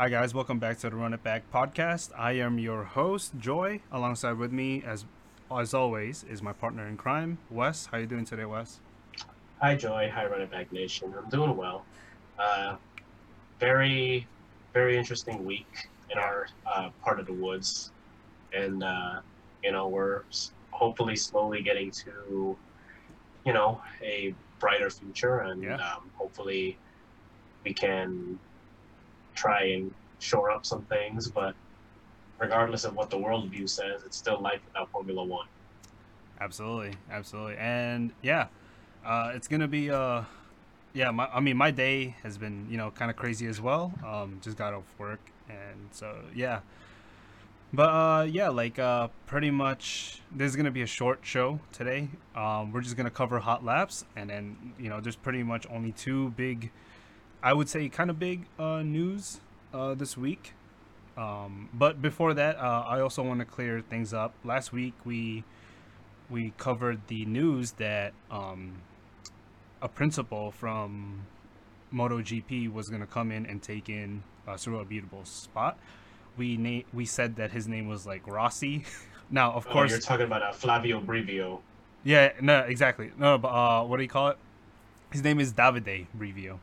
Hi guys, welcome back to the Run It Back podcast. I am your host, Joy. Alongside with me, as as always, is my partner in crime, Wes. How you doing today, Wes? Hi, Joy. Hi, Run It Back Nation. I'm doing well. Uh, very, very interesting week in our uh, part of the woods, and uh, you know we're hopefully slowly getting to, you know, a brighter future, and Yeah. um, hopefully we can try and shore up some things. But regardless of what the worldview says, it's still life without Formula One. Absolutely, absolutely, and yeah, uh, it's gonna be uh, yeah. My, I mean, my day has been you know kind of crazy as well. Um, just got off work, and so yeah. But uh, yeah, like uh, pretty much, there's gonna be a short show today. Um, we're just gonna cover hot laps, and then you know, there's pretty much only two big, I would say, kind of big uh, news uh, this week. Um, but before that, uh, I also want to clear things up. Last week we we covered the news that um, a principal from MotoGP was going to come in and take in uh, Cyril Abiteboul's spot. We na- we said that his name was like Rossi. now, of Oh, course, you're talking about uh, Flavio Brivio. yeah, no, exactly. No, but uh, what do you call it? His name is Davide Brivio.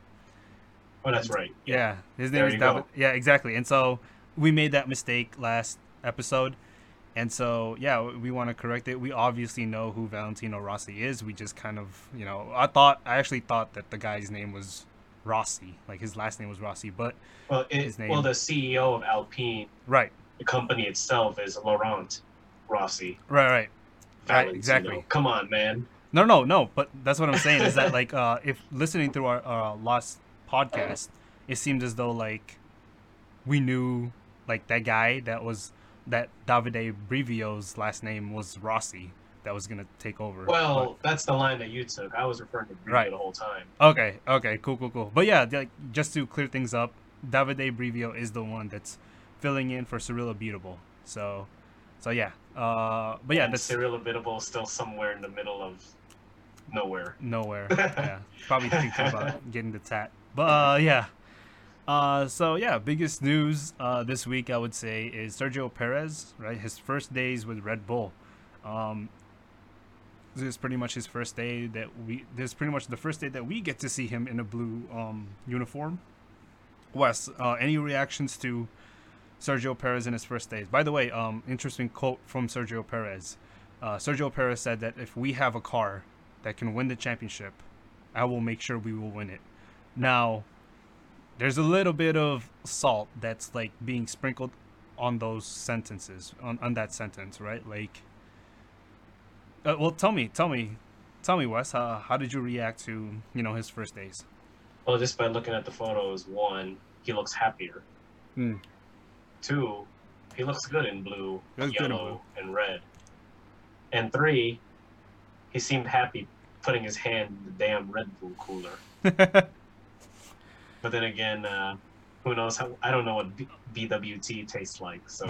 Oh, that's right. Yeah, his name There is David. go. Yeah, exactly. And so we made that mistake last episode. And so, yeah, we want to correct it. We obviously know who Valentino Rossi is. We just kind of, you know, I thought, I actually thought that the guy's name was Rossi, like his last name was Rossi. But, Well, it, His name. well, the CEO of Alpine, right, the company itself, is Laurent Rossi. right, right. Right, exactly. Come on, man. No, no, no. But that's what I'm saying is that, like, uh, if listening through our, our last podcast, it seemed as though, like, we knew, like, that guy that was, that Davide Brivio's last name was Rossi that was going to take over. Well, that's the line that you took. I was referring to Brivio Right. the whole time. Okay, okay, cool, cool, cool. But yeah, like just to clear things up, Davide Brivio is the one that's filling in for Cyril Abiteboul. So, so yeah. Uh, but yeah, and that's Cyril Abiteboul still somewhere in the middle of nowhere. nowhere. yeah, probably thinking about getting the tat. But uh, yeah. Uh, so yeah, biggest news uh, this week I would say is Sergio Perez. Right, his first days with Red Bull. Um, this is pretty much his first day that we. This is pretty much the first day that we get to see him in a blue um, uniform. Wes, uh, any reactions to Sergio Perez in his first days? By the way, um, interesting quote from Sergio Perez. Uh, Sergio Perez said that if we have a car that can win the championship, I will make sure we will win it. Now, there's a little bit of salt that's like being sprinkled on those sentences, on, on that sentence, right? Like, uh, well, tell me, tell me, tell me, Wes, uh, how did you react to you know his first days? Well, just by looking at the photos, one, he looks happier. Hmm. Two, he looks good in blue, good in yellow, and red. And three, he seemed happy putting his hand in the damn Red Bull cooler. But then again, uh, who knows how? I don't know what B- BWT tastes like. So,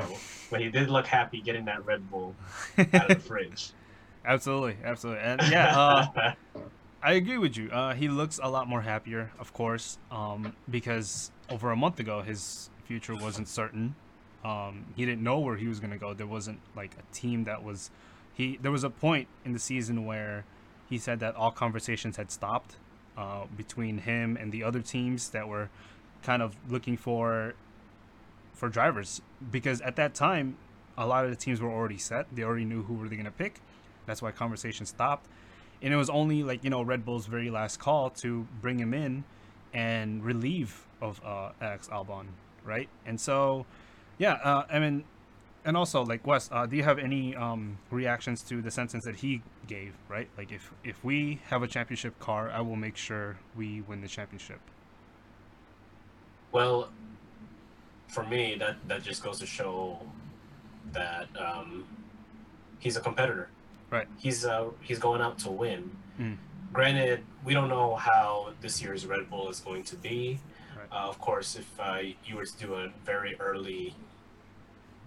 but he did look happy getting that Red Bull out of the fridge. absolutely, absolutely, and yeah, uh, I agree with you. Uh, he looks a lot more happier, of course, um, because over a month ago his future wasn't certain. Um, he didn't know where he was gonna go. There wasn't like a team that was. He there was a point in the season where he said that all conversations had stopped uh, between him and the other teams that were kind of looking for for drivers because at that time a lot of the teams were already set. They already knew who were they gonna pick. That's why conversations stopped and it was only like you know Red Bull's very last call to bring him in and relieve of uh, Alex Albon, right? And so, yeah, uh, I mean, and also like Wes, uh, do you have any um, reactions to the sentence that he gave, right? Like if if we have a championship car, I will make sure we win the championship. Well, for me, that that just goes to show that um, he's a competitor. Right. He's uh he's going out to win. Mm. Granted, we don't know how this year's Red Bull is going to be. Right. Uh, of course, if uh, you were to do a very early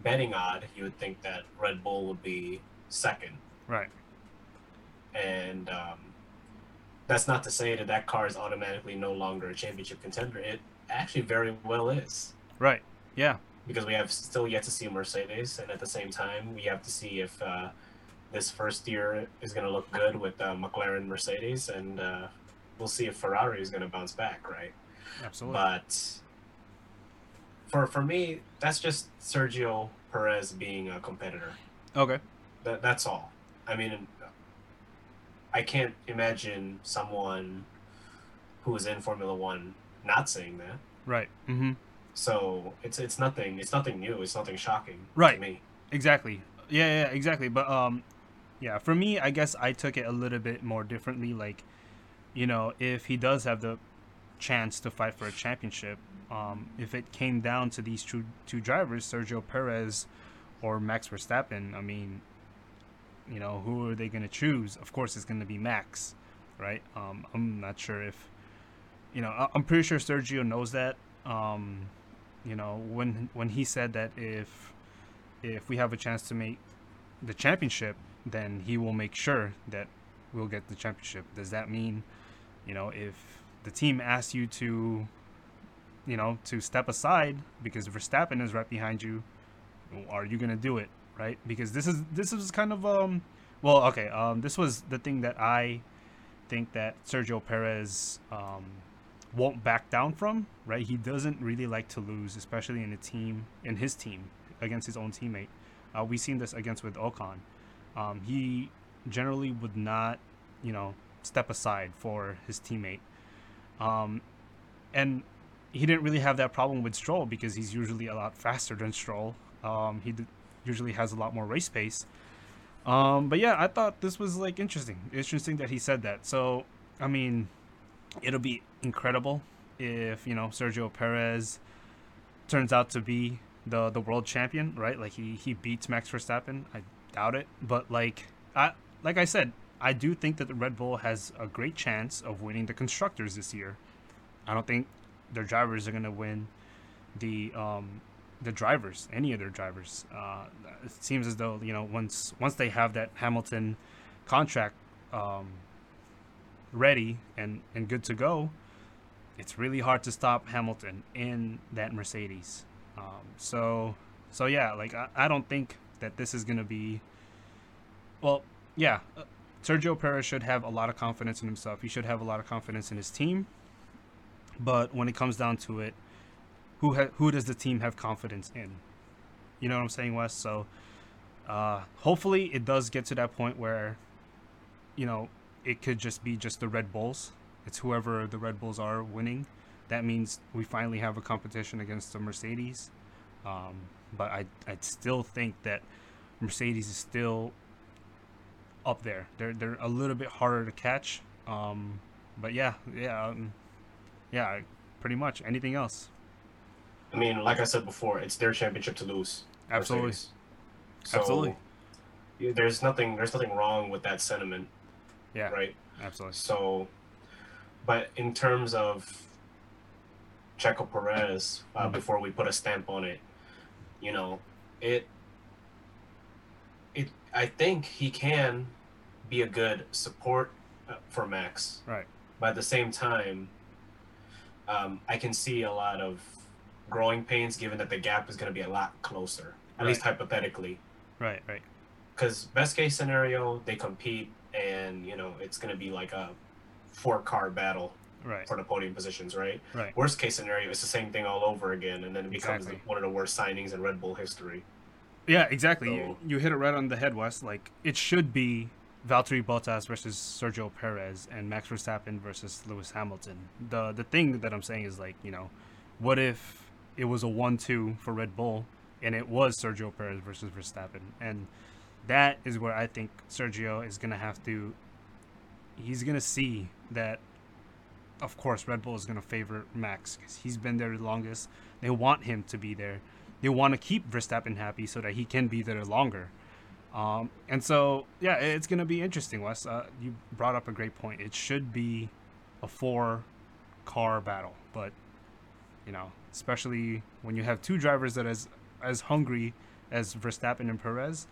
betting odd, you would think that Red Bull would be second. Right. And um, that's not to say that that car is automatically no longer a championship contender. It actually very well is. Right. Yeah. Because we have still yet to see Mercedes, and at the same time, we have to see if uh, this first year is going to look good with uh, McLaren, Mercedes, and uh, we'll see if Ferrari is going to bounce back, right? Absolutely. But for for me, that's just Sergio Perez being a competitor. okay. That that's all. I mean, I can't imagine someone who is in Formula One not saying that. Right. Mm-hmm. So it's it's nothing. It's nothing new. It's nothing shocking Right. to me. Exactly. Yeah, yeah, exactly. But um, yeah, for me, I guess I took it a little bit more differently. Like, you know, if he does have the chance to fight for a championship, um, if it came down to these two two drivers, Sergio Perez or Max Verstappen, I mean, you know, who are they going to choose? Of course, it's going to be Max, right? Um, I'm not sure if, you know, I'm pretty sure Sergio knows that. Um, you know, when when he said that if if we have a chance to make the championship, then he will make sure that we'll get the championship. Does that mean, you know, if the team asks you to, you know, to step aside because Verstappen is right behind you, are you gonna do it, right? Because this is this is kind of um, well, okay, um, this was the thing that I think that Sergio Perez um won't back down from, right? He doesn't really like to lose, especially in a team in his team against his own teammate. Uh, we've seen this against with Ocon. Um, he generally would not, you know, step aside for his teammate. Um, and he didn't really have that problem with Stroll because he's usually a lot faster than Stroll. Um, he d- usually has a lot more race pace. Um, but yeah, I thought this was like interesting. Interesting that he said that. So, I mean, it'll be incredible if you know Sergio Perez turns out to be the the world champion, right? Like he he beats Max Verstappen. I doubt it, but like I like I said, I do think that the Red Bull has a great chance of winning the constructors this year. I don't think their drivers are gonna win the um the drivers, any of their drivers. Uh, it seems as though you know once once they have that Hamilton contract um, ready and and good to go, it's really hard to stop Hamilton in that Mercedes. Um, so so yeah, like I, I don't think that this is gonna be. Well, yeah, uh, Sergio Perez should have a lot of confidence in himself. He should have a lot of confidence in his team. But when it comes down to it, who ha- who does the team have confidence in? You know what I'm saying, Wes? So uh, hopefully it does get to that point where, you know, it could just be just the Red Bulls. It's whoever the Red Bulls are winning. That means we finally have a competition against the Mercedes. Um, but I I still think that Mercedes is still up there. They're they're a little bit harder to catch. Um, but yeah, yeah, um, yeah, pretty much. Anything else? I mean, like I said before, it's their championship to lose. Absolutely. So, Absolutely. There's nothing. There's nothing wrong with that sentiment, Yeah, right? absolutely. So, but in terms of Checo Perez, uh, Mhm. before we put a stamp on it, you know, it, it. I think he can be a good support uh, for Max, Right. but at the same time, um, I can see a lot of growing pains, given that the gap is going to be a lot closer, at least hypothetically Right, right. because best case scenario they compete and you know it's going to be like a four car battle Right. for the podium positions right Right. worst case scenario it's the same thing all over again and then it becomes Exactly. one of the worst signings in red bull history Yeah, exactly. You, you hit it right on the head, Wes. Like it should be Valtteri Bottas versus Sergio Perez and Max Verstappen versus Lewis Hamilton. The the thing that I'm saying is like, you know, what if it was a one-two for Red Bull and it was Sergio Perez versus Verstappen, and that is where I think Sergio is gonna have to. He's gonna see that. Of course, Red Bull is gonna favor Max because he's been there the longest. They want him to be there they want to keep Verstappen happy so that he can be there longer. Um, and so, yeah, it's going to be interesting, Wes. Uh, you brought up a great point. It should be a four car battle, but, you know, especially when you have two drivers that as as hungry as Verstappen and Perez,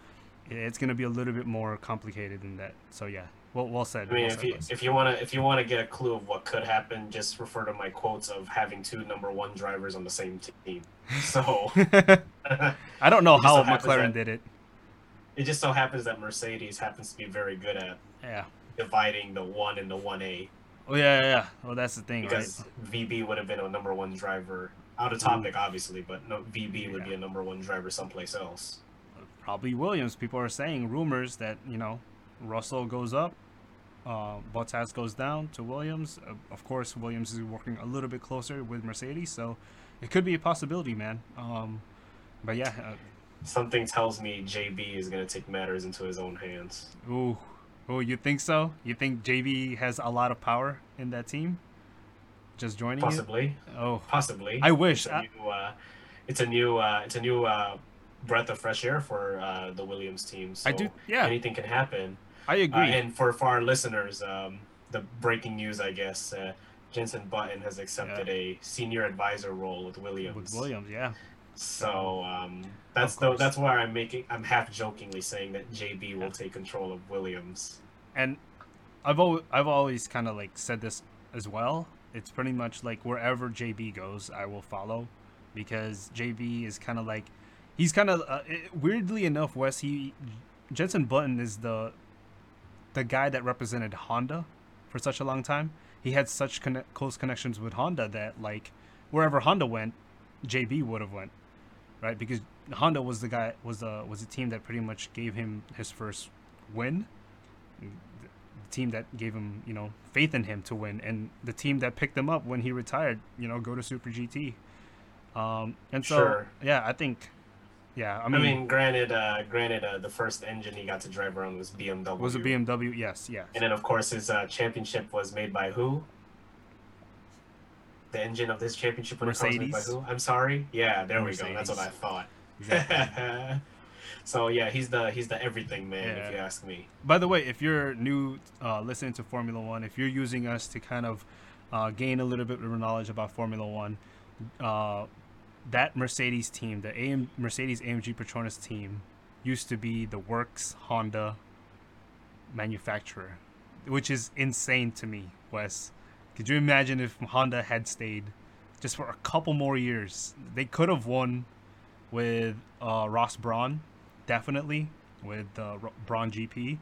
it's going to be a little bit more complicated than that. So, yeah, Well, well said. I mean, well if said, you Wes. if you want to if you want to get a clue of what could happen, just refer to my quotes of having two number one drivers on the same team. So I don't know how McLaren that- did it. It just so happens that Mercedes happens to be very good at Yeah. dividing the one and the one A Oh yeah, yeah, yeah. Well, that's the thing, because right? VB would have been a number one driver. Out of topic, obviously, but no, VB would be a number one driver someplace else. Probably Williams. People are saying rumors that you know Russell goes up, uh, Bottas goes down to Williams. Uh, of course, Williams is working a little bit closer with Mercedes, so it could be a possibility, man. Um, but yeah, Something tells me JB is going to take matters into his own hands. uh, ooh, oh, you think so? You think JB has a lot of power in that team? Just joining Possibly? Oh, possibly. I wish. It's a new, uh, it's a new, uh, it's a new uh, breath of fresh air for uh, the Williams team. So I do. Yeah, anything can happen. I Uh, agree. and for, for our listeners, um, the breaking news, I guess, uh, Jensen Button has accepted a senior advisor role with Williams. with Williams, yeah. So um, that's the, that's why I'm making I'm half jokingly saying that JB will take control of Williams. and I've always I've always kind of like said this as well. It's pretty much like wherever JB goes, I will follow, because JB is kind of like he's kind of uh, weirdly enough, Wes. He Jensen Button is the the guy that represented Honda for such a long time. He had such conne- close connections with Honda that like wherever Honda went, JB would have went, right? Because Honda was the guy was the was the team that pretty much gave him his first win the team that gave him, you know, faith in him to win, and the team that picked him up when he retired, you know, go to Super GT. Um, and so, Sure. yeah, I think, yeah, I I mean, mean, granted, uh, granted, uh, the first engine he got to drive around was BMW. was a BMW? Yes, yes. And then, of course, his uh, championship was made by who? The engine of this championship when it was made by who? I'm sorry. Yeah, there we go. That's what I thought. Exactly. so yeah, he's the he's the everything man, Yeah. if you ask me. By the way, if you're new uh, listening to Formula One, if you're using us to kind of uh, gain a little bit of knowledge about Formula One, uh, that Mercedes team, the AM, Mercedes AMG Petronas team, used to be the Works Honda manufacturer, which is insane to me, Wes. Could you imagine if Honda had stayed just for a couple more years? They could have won with uh, Ross Brawn, definitely with uh, Brawn GP,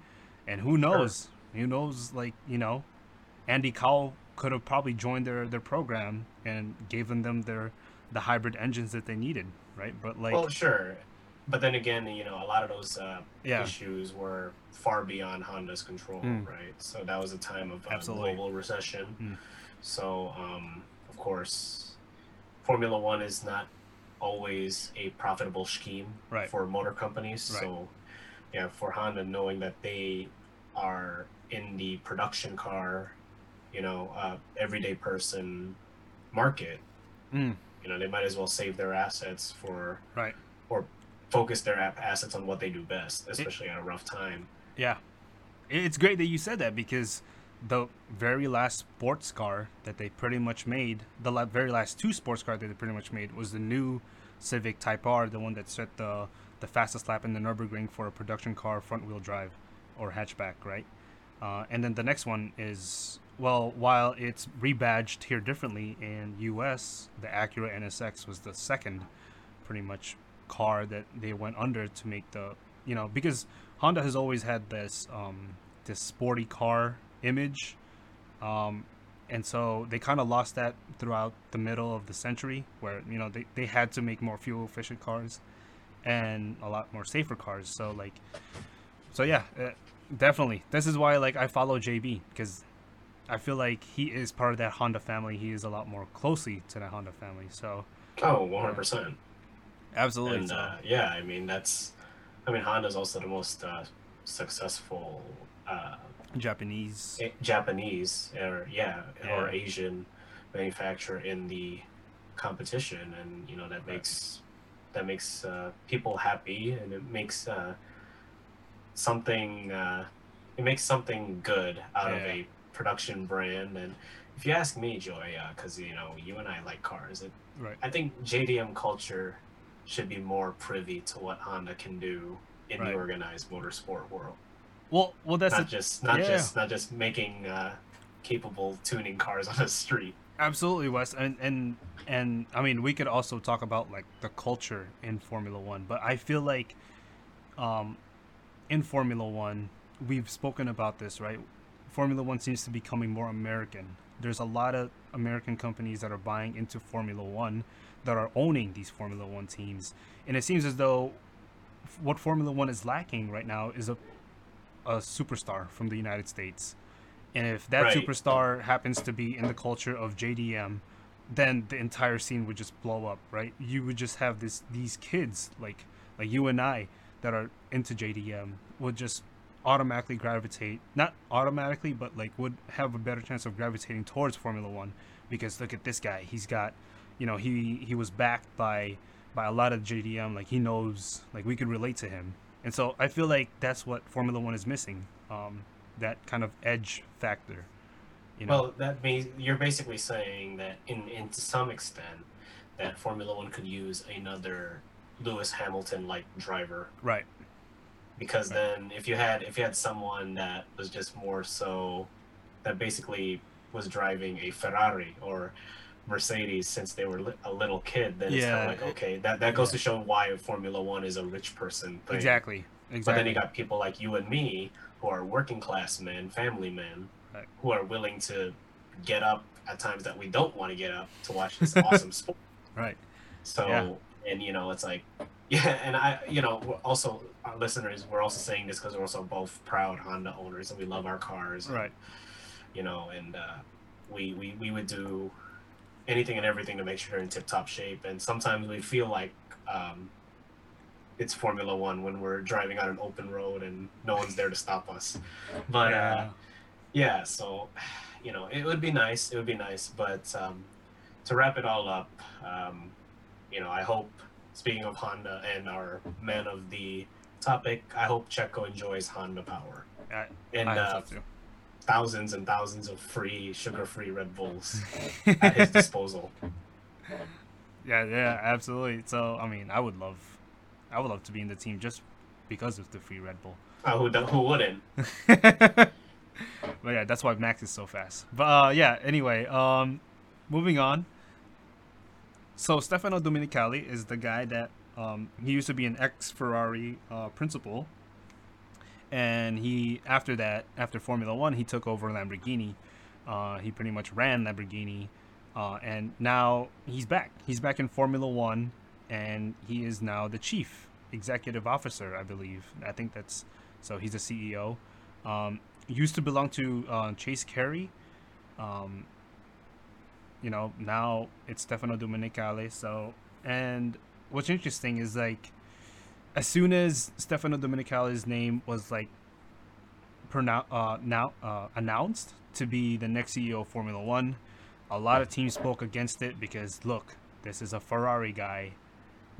and who knows? Who knows? Like you know, Andy Cowell could have probably joined their their program and given them their the hybrid engines that they needed, right? But like, well, sure, but then again, you know, a lot of those uh, yeah, issues were far beyond Honda's control, Mm. right? So that was a time of uh, global recession. Mm. So, um, of course, Formula One is not always a profitable scheme Right. for motor companies. Right. So, yeah, for Honda, knowing that they are in the production car, you know, uh, everyday person market, Mm, you know, they might as well save their assets for right. or focus their assets on what they do best, especially at a rough time. Yeah. It's great that you said that because the very last sports car that they pretty much made, the la- very last two sports car that they pretty much made was the new Civic Type R, the one that set the the fastest lap in the Nürburgring for a production car front wheel drive or hatchback, right? Uh, and then the next one is well, while it's rebadged here differently in US, the Acura NSX was the second pretty much car that they went under to make the you know because Honda has always had this um, this sporty car image, um, and so they kind of lost that throughout the middle of the century, where you know they, they had to make more fuel efficient cars and a lot more safer cars. So like, so yeah, uh, definitely. This is why like I follow JB because I feel like he is part of that Honda family. He is a lot more closely to that Honda family. So Oh, 100%. absolutely. And uh, yeah, I mean, that's, I mean, Honda's also the most uh, successful uh, Japanese. Japanese or, yeah, or Asian manufacturer in the competition. And, you know, that makes, that makes uh, people happy and it makes uh, something, uh, it makes something good out of a production brand. And if you ask me, Joy, because, you know, you and I like cars, it, Right. I think JDM culture should be more privy to what Honda can do in Right. the organized motorsport world. Well, well, that's not a, just not yeah. just not just making uh, capable tuning cars on the street. Absolutely, Wes, and and and I mean, we could also talk about like the culture in Formula One, but I feel like, um, in Formula One, we've spoken about this, right? Formula One seems to be becoming more American. There's a lot of American companies that are buying into Formula One, that are owning these Formula One teams, and it seems as though what Formula One is lacking right now is a a superstar from the United States. And if that Right. superstar happens to be in the culture of JDM, then the entire scene would just blow up, right? You would just have this these kids like like you and I that are into JDM would just automatically gravitate not automatically but like would have a better chance of gravitating towards Formula 1 because look at this guy he's got you know he he was backed by by a lot of JDM like he knows like we could relate to him and so I feel like that's what Formula 1 is missing um that kind of edge factor you know? Well, that means you're basically saying that in, in to some extent that Formula One could use another Lewis Hamilton like driver. Right. Because Right. then if you had if you had someone that was just more so that basically was driving a Ferrari or Mercedes since they were li- a little kid, then it's kind of like okay, that that goes yeah. to show why Formula One is a rich person thing. exactly exactly But then you got people like you and me who are working class men, family men, Right. who are willing to get up at times that we don't want to get up to watch this awesome sport. right So, Yeah. and you know, it's like, yeah, and I, you know, we're also our listeners, we're also saying this because we're also both proud Honda owners and we love our cars, and, right You know, and uh, we we we would do anything and everything to make sure they're in tip top shape, and sometimes we feel like. Um, it's Formula One when we're driving on an open road and no one's there to stop us. But uh, yeah. yeah, so you know, it would be nice. It would be nice, but um, to wrap it all up, um, you know, I hope. Speaking of Honda and our man of the topic, I hope Checo enjoys Honda Power I, and I uh, hope so too. Thousands and thousands of free sugar-free Red Bulls at his disposal. Yeah, yeah, absolutely. So, I mean, I would love, I would love to be in the team just because of the free Red Bull. Uh, who who wouldn't? but yeah, that's why Max is so fast. But uh, yeah, anyway, um, moving on. So Stefano Domenicali is the guy that um, he used to be an ex Ferrari uh, principal, and he after that after Formula One he took over Lamborghini. Uh, he pretty much ran Lamborghini, uh, and now he's back. He's back in Formula One, and he is now the chief executive officer, I believe. I think that's so. He's a CEO. Um, used to belong to uh, Chase Carey. Um, you know, now it's Stefano Domenicali. So, and what's interesting is like, as soon as Stefano Domenicali's name was like pronou- uh, now uh, announced to be the next CEO of Formula One, a lot of teams spoke against it because look, this is a Ferrari guy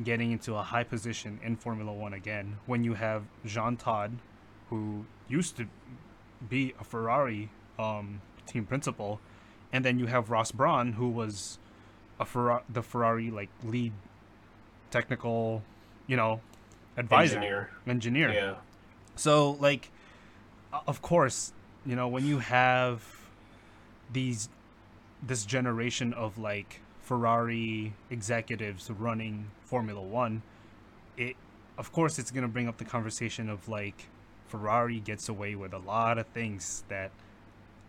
getting into a high position in Formula One again. When you have Jean Todt, who used to be a Ferrari um, team principal, and then you have Ross Brawn, who was a Ferra- the Ferrari like lead technical, you know, advisor Engineer. engineer. Yeah. So like, of course, you know when you have these this generation of like Ferrari executives running Formula One, it of course it's gonna bring up the conversation of like Ferrari gets away with a lot of things that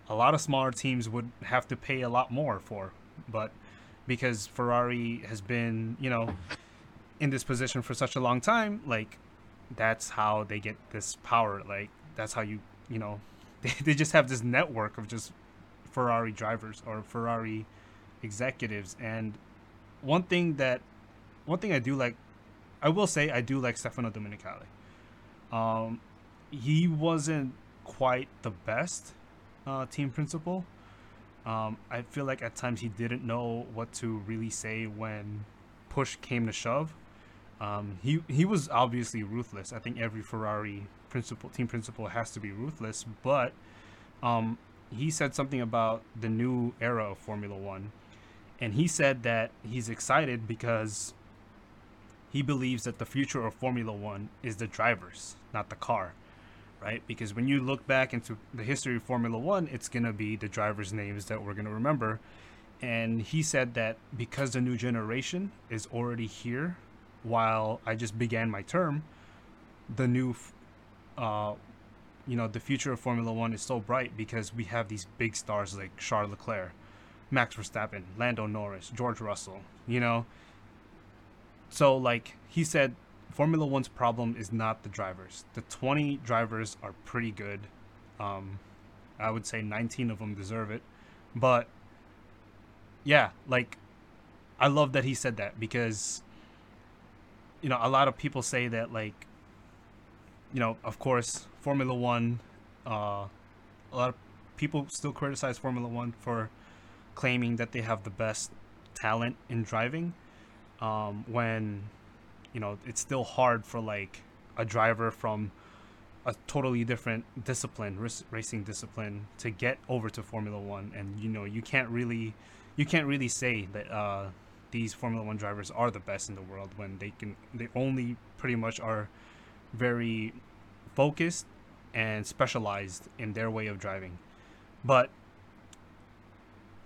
a lot of smaller teams would have to pay a lot more for, but because Ferrari has been you know in this position for such a long time, like that's how they get this power. Like that's how you you know they, they just have this network of just Ferrari drivers or Ferrari executives. And one thing that one thing I do like, I will say I do like Stefano Domenicali. Um, he wasn't quite the best uh, team principal. Um, I feel like at times he didn't know what to really say when push came to shove. Um, he he was obviously ruthless. I think every Ferrari principal team principal has to be ruthless, but um, he said something about the new era of Formula One, and he said that he's excited because he believes that the future of Formula One is the drivers, not the car. right? Because when you look back into the history of Formula One, it's gonna be the drivers' names that we're gonna remember. And he said that because the new generation is already here, while I just began my term, the new, uh, you know, the future of Formula One is so bright because we have these big stars like Charles Leclerc, Max Verstappen, Lando Norris, George Russell, you know. So like he said, Formula One's problem is not the drivers. The 20 drivers are pretty good. Um, I would say 19 of them deserve it, but yeah, like I love that he said that because you know a lot of people say that like you know of course Formula One, uh, a lot of people still criticize Formula One for claiming that they have the best talent in driving um, when you know it's still hard for like a driver from a totally different discipline racing discipline to get over to formula one. And you know you can't really you can't really say that uh, these formula one drivers are the best in the world when they can they only pretty much are very focused and specialized in their way of driving. But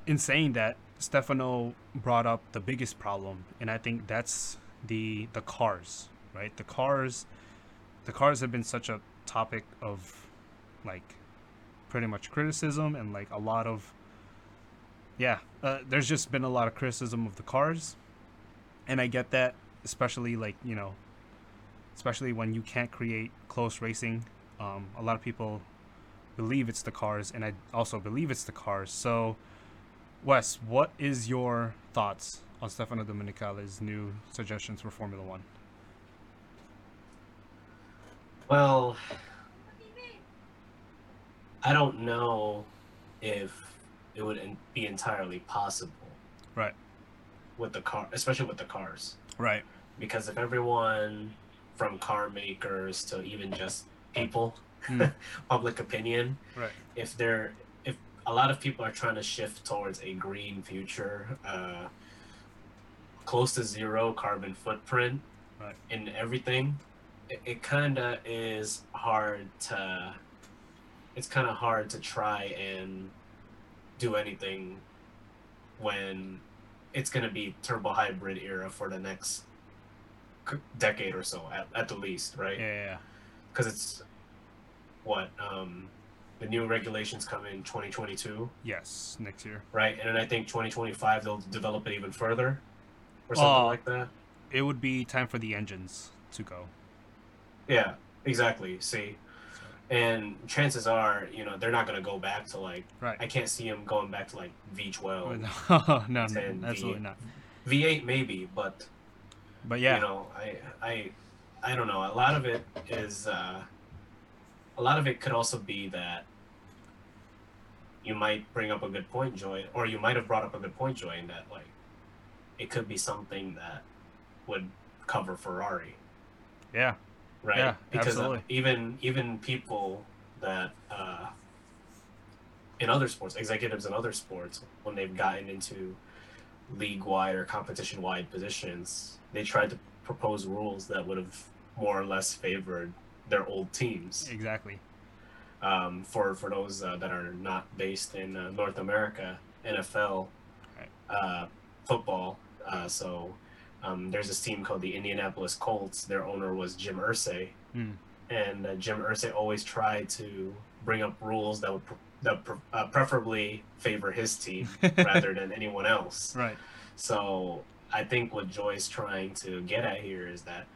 in saying that stefano brought up the biggest problem and i think that's the the cars right? The cars the cars have been such a topic of like pretty much criticism and like a lot of yeah uh, there's just been a lot of criticism of the cars and i get that especially like you know especially when you can't create close racing. Um, a lot of people believe it's the cars and i also believe it's the cars. So wes what is your thoughts on stefano domenicali's new suggestions for formula one? Well, I don't know if it would en- be entirely possible right with the car, especially with the cars, right because if everyone from car makers to even just people, Hmm. public opinion, right if they're if a lot of people are trying to shift towards a green future, uh, close to zero carbon footprint Right. in everything, it, it kind of is hard to. It's kind of hard to try and do anything when it's going to be turbo hybrid era for the next c- decade or so at, at the least right? Yeah, because it's what um the new regulations come in 2022 yes next year. Right and then i think 2025 they'll develop it even further or something Uh, like that? it would be time for the engines to go. Yeah exactly see and chances are you know they're not going to go back to like right i can't see them going back to like v12 no, no, no, absolutely V. not. v8 maybe but But yeah, you know i i i don't know a lot of it is uh a lot of it could also be that you might bring up a good point joy or you might have brought up a good point joy in that like it could be something that would cover ferrari yeah, right Yeah, because uh, absolutely. even even people that uh in other sports executives in other sports when they've gotten into league wide or competition wide positions they tried to propose rules that would have more or less favored their old teams exactly. um, for for those uh, that are not based in uh, North America, NFL, Right. uh, football. Uh, so um, there's this team called the Indianapolis Colts. Their owner was Jim Irsay, Hmm. and uh, Jim Irsay always tried to bring up rules that would pr- that uh, preferably favor his team rather than anyone else. right. So I think what Joy's trying to get at here is that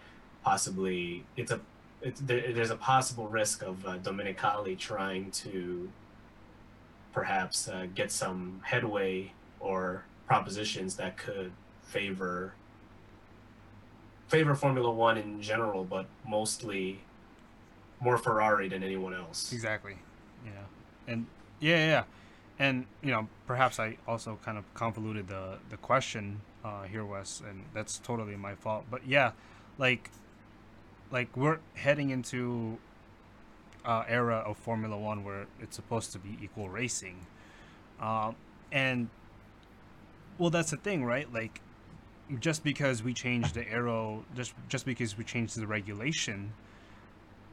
possibly it's a it's, there, there's a possible risk of uh, Domenicali trying to perhaps uh, get some headway or propositions that could favor favor Formula One in general, but mostly more Ferrari than anyone else. Exactly. Yeah. And yeah, yeah. And you know, perhaps I also kind of convoluted the the question uh, here, Wes, and that's totally my fault. But yeah, like, like we're heading into uh, era of Formula One where it's supposed to be equal racing, um, and well, that's the thing, right? Like, just because we changed the aero, just just because we changed the regulation,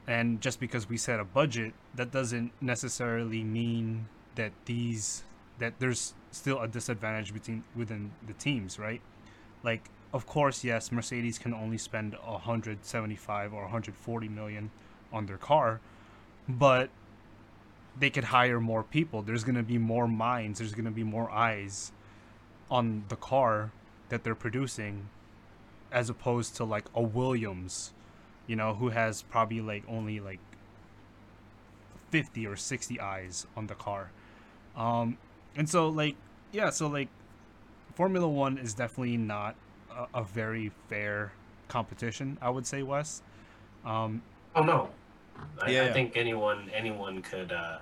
and just because we set a budget, that doesn't necessarily mean that these that there's still a disadvantage between within the teams, right? Like, of course, yes, Mercedes can only spend 175 or 140 million on their car, but they could hire more people. There's going to be more minds, there's going to be more eyes on the car that they're producing as opposed to like a Williams, you know, who has probably like only like 50 or 60 eyes on the car. Um and so like yeah, so like Formula 1 is definitely not a, a very fair competition, I would say, Wes. Um Oh no, I, Yeah, I yeah. think anyone anyone could uh,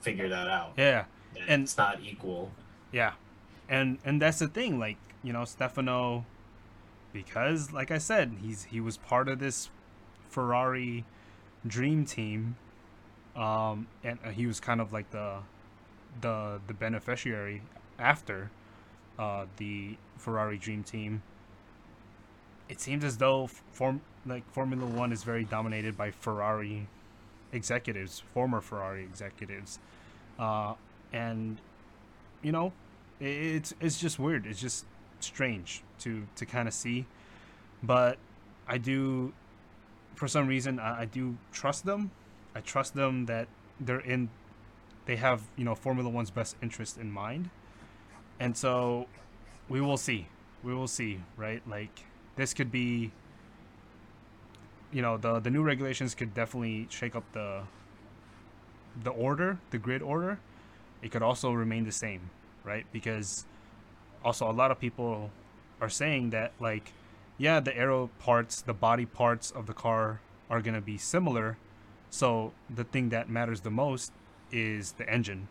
figure that out. yeah. And- it's not equal. Yeah. And and that's the thing, like, you know, Stefano because like I said, he's he was part of this Ferrari dream team. Um and uh, he was kind of like the the the beneficiary after uh the Ferrari dream team. It seems as though form like Formula 1 is very dominated by Ferrari executives, former Ferrari executives. Uh and you know, it's it's just weird. It's just strange to to kind of see, but I do, for some reason, I, I do trust them. I trust them that they're in, they have you know Formula One's best interest in mind, and so we will see. We will see, right? Like this could be. You know the the new regulations could definitely shake up the. The order, the grid order, it could also remain the same, right? Because also a lot of people are saying that like yeah, the aero parts, the body parts of the car are going to be similar. So the thing that matters the most is the engine.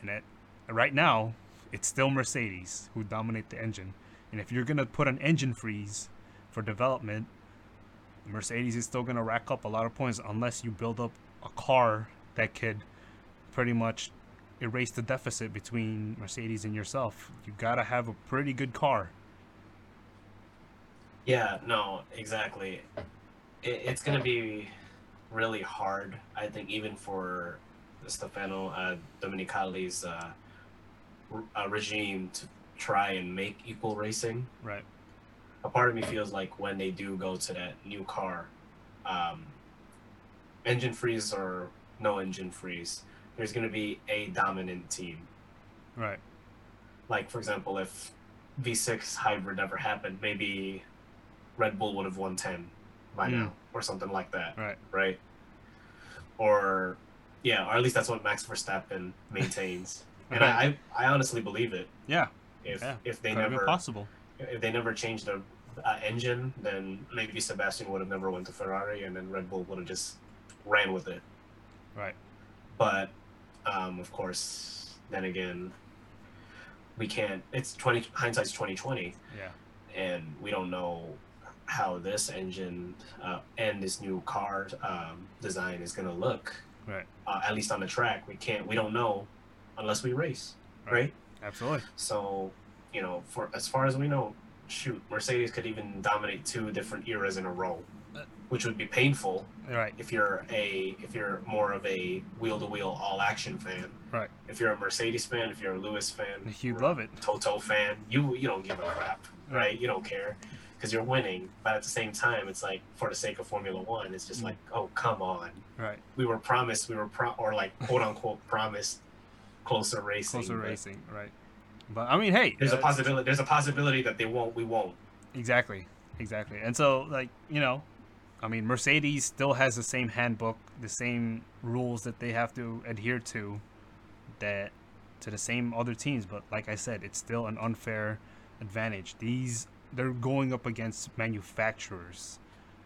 And it, right now, it's still Mercedes who dominate the engine. And if you're going to put an engine freeze for development, Mercedes is still going to rack up a lot of points unless you build up a car that could pretty much erase the deficit between Mercedes and yourself. You got to have a pretty good car. Yeah, no, exactly. It, it's going to be really hard, I think, even for Stefano uh, Domenicali's uh, r- uh, regime to try and make equal racing. Right. A part of me feels like when they do go to that new car, um, engine freeze or no engine freeze, there's going to be a dominant team. Right. Like, for example, if V6 hybrid never happened, maybe Red Bull would have won 10 by Mm. now, or something like that, Right. right? Or, yeah, or at least that's what Max Verstappen maintains. and I, I, I honestly believe it. Yeah. If Yeah. if they never possible. if they never changed the uh, engine, then maybe Sebastian would have never went to Ferrari, and then Red Bull would have just ran with it. Right. But um, of course, then again, we can't. It's twenty hindsight's twenty twenty, Yeah. and we don't know how this engine uh, and this new car um, design is going to look. Right. Uh, at least on the track, we can't. We don't know unless we race, Right. right? Absolutely. So, you know, for as far as we know, shoot, Mercedes could even dominate two different eras in a row, which would be painful Right. if you're a if you're more of a wheel to wheel all action fan. Right. If you're a Mercedes fan, if you're a Lewis fan, You'd love it. Toto fan, you you don't give a crap, right? You don't care because you're winning. But at the same time, it's like for the sake of Formula One, it's just Mm. like, oh come on, Right. we were promised, we were pro or like quote unquote promised closer racing. Closer but racing. Right. But I mean, hey. There's a possibility. There's a possibility that they won't. We won't. Exactly. Exactly. And so, like, you know, I mean, Mercedes still has the same handbook, the same rules that they have to adhere to that to the same other teams, but like I said, it's still an unfair advantage. These they're going up against manufacturers.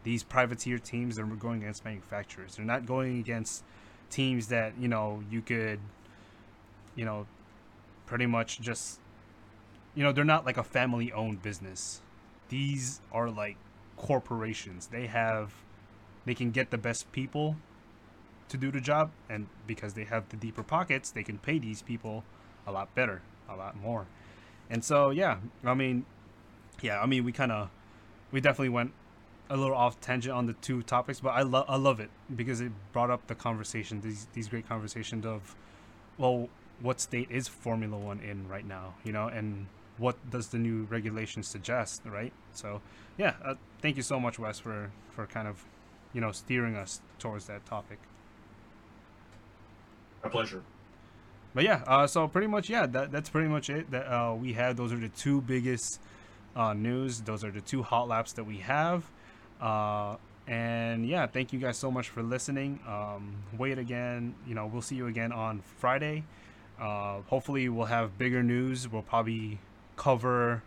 These privateer teams are going against manufacturers. They're not going against teams that, you know, you could you know, pretty much just you know, they're not like a family owned business these are like corporations. They have, they can get the best people to do the job, and because they have the deeper pockets, they can pay these people a lot better, a lot more. And so, yeah, I mean, yeah, I mean, we kind of, we definitely went a little off tangent on the two topics, but I love I love it because it brought up the conversation these these great conversations of, well, what state is Formula One in right now, you know, and what does the new regulation suggest, right? So, yeah, uh, thank you so much, Wes, for for kind of, you know, steering us towards that topic. My pleasure. But yeah, uh, so pretty much, yeah, that that's pretty much it that uh, we had. Those are the two biggest uh, news. Those are the two hot laps that we have. Uh, and yeah, thank you guys so much for listening. Um, wait again. You know, we'll see you again on Friday. Uh, hopefully, we'll have bigger news. We'll probably cover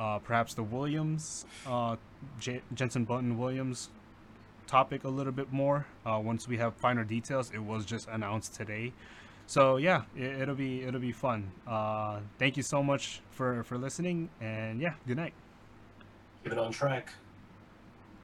uh, perhaps the Williams, uh, J- Jenson Button Williams topic a little bit more uh, once we have finer details. It was just announced today, so yeah, it, will be it'll be fun. Uh, thank you so much for for listening, and yeah, good night. Keep it on track.